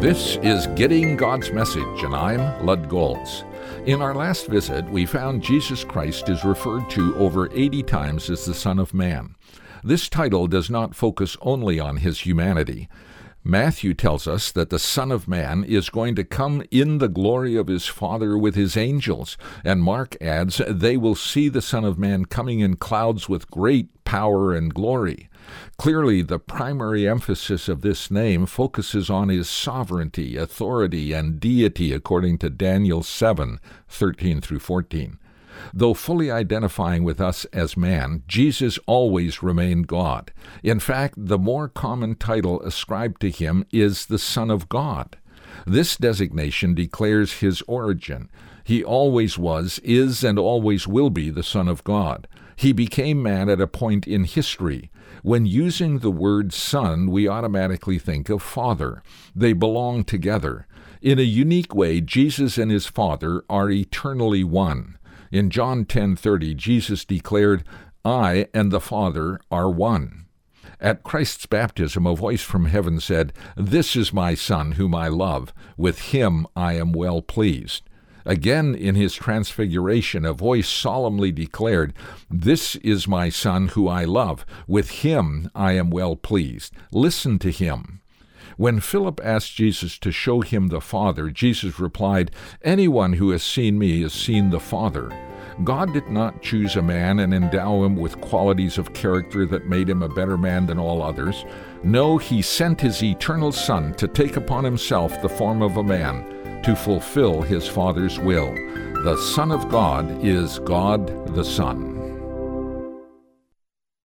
This is Getting God's Message, and I'm Lud Golz. In our last visit, we found Jesus Christ is referred to over 80 times as the Son of Man. This title does not focus only on his humanity. Matthew tells us that the Son of Man is going to come in the glory of his Father with his angels, and Mark adds, they will see the Son of Man coming in clouds with great power and glory. Clearly, the primary emphasis of this name focuses on his sovereignty, authority, and deity, according to Daniel 7 13 through 14. Though fully identifying with us as man, Jesus always remained God. In fact, the more common title ascribed to him is the Son of God. This designation declares his origin. He always was, is, and always will be the Son of God. He became man at a point in history. When using the word son, we automatically think of father. They belong together. In a unique way, Jesus and his Father are eternally one. In John 10:30, Jesus declared, "I and the Father are one." At Christ's baptism, a voice from heaven said, This is my Son, whom I love. With him I am well pleased. Again, in his transfiguration, a voice solemnly declared, This is my Son who I love. With him I am well pleased. Listen to him. When Philip asked Jesus to show him the Father, Jesus replied, Anyone who has seen me has seen the Father. God did not choose a man and endow him with qualities of character that made him a better man than all others. No, he sent his eternal Son to take upon himself the form of a man to fulfill his Father's will. The Son of God is God the Son.